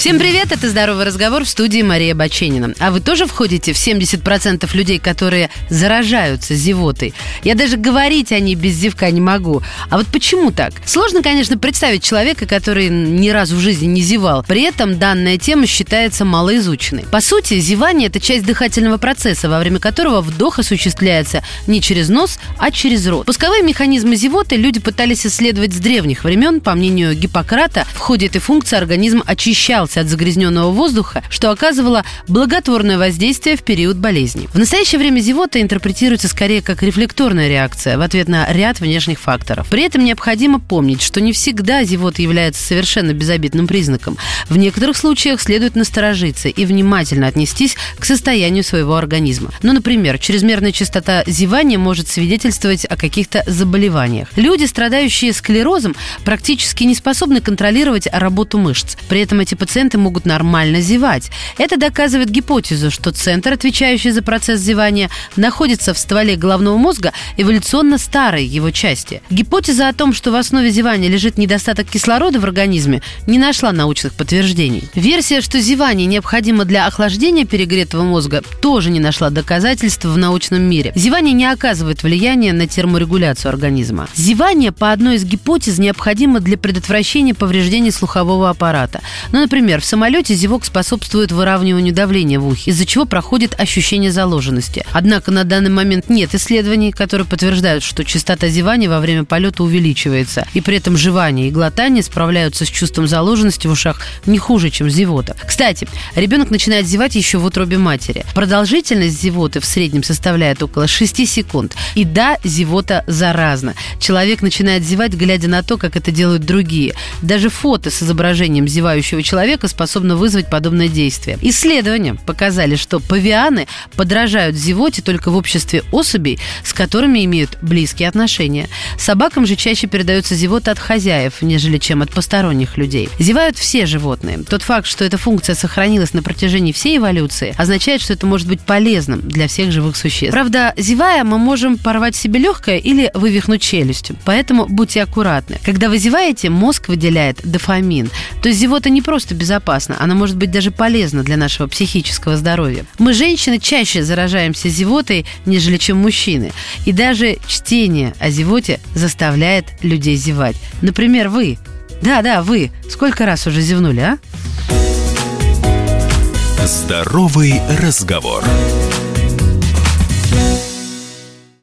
Всем привет, это «Здоровый разговор» в студии Мария Баченина. А вы тоже входите в 70% людей, которые заражаются зевотой? Я даже говорить о ней без зевка не могу. А вот почему так? Сложно, конечно, представить человека, который ни разу в жизни не зевал. При этом данная тема считается малоизученной. По сути, зевание – это часть дыхательного процесса, во время которого вдох осуществляется не через нос, а через рот. Пусковые механизмы зевоты люди пытались исследовать с древних времен. По мнению Гиппократа, в ходе этой функции организм очищался от загрязненного воздуха, что оказывало благотворное воздействие в период болезни. В настоящее время зевота интерпретируется скорее как рефлекторная реакция в ответ на ряд внешних факторов. При этом необходимо помнить, что не всегда зевота является совершенно безобидным признаком. В некоторых случаях следует насторожиться и внимательно отнестись к состоянию своего организма. Ну, например, чрезмерная частота зевания может свидетельствовать о каких-то заболеваниях. Люди, страдающие склерозом, практически не способны контролировать работу мышц. При этом эти пациенты пациенты могут нормально зевать. Это доказывает гипотезу, что центр, отвечающий за процесс зевания, находится в стволе головного мозга эволюционно старой его части. Гипотеза о том, что в основе зевания лежит недостаток кислорода в организме, не нашла научных подтверждений. Версия, что зевание необходимо для охлаждения перегретого мозга, тоже не нашла доказательств в научном мире. Зевание не оказывает влияния на терморегуляцию организма. Зевание, по одной из гипотез, необходимо для предотвращения повреждений слухового аппарата. Ну, например, Например, в самолете зевок способствует выравниванию давления в ухе, из-за чего проходит ощущение заложенности. Однако на данный момент нет исследований, которые подтверждают, что частота зевания во время полета увеличивается, и при этом жевание и глотание справляются с чувством заложенности в ушах не хуже, чем зевота. Кстати, ребенок начинает зевать еще в утробе матери. Продолжительность зевоты в среднем составляет около 6 секунд. И да, зевота заразна. Человек начинает зевать, глядя на то, как это делают другие. Даже фото с изображением зевающего человека человека способно вызвать подобное действие. Исследования показали, что павианы подражают зевоте только в обществе особей, с которыми имеют близкие отношения. Собакам же чаще передается зевота от хозяев, нежели чем от посторонних людей. Зевают все животные. Тот факт, что эта функция сохранилась на протяжении всей эволюции, означает, что это может быть полезным для всех живых существ. Правда, зевая, мы можем порвать себе легкое или вывихнуть челюстью. Поэтому будьте аккуратны. Когда вы зеваете, мозг выделяет дофамин. То есть зевота не просто без безопасна. Она может быть даже полезна для нашего психического здоровья. Мы, женщины, чаще заражаемся зевотой, нежели чем мужчины. И даже чтение о зевоте заставляет людей зевать. Например, вы. Да-да, вы. Сколько раз уже зевнули, а? Здоровый разговор.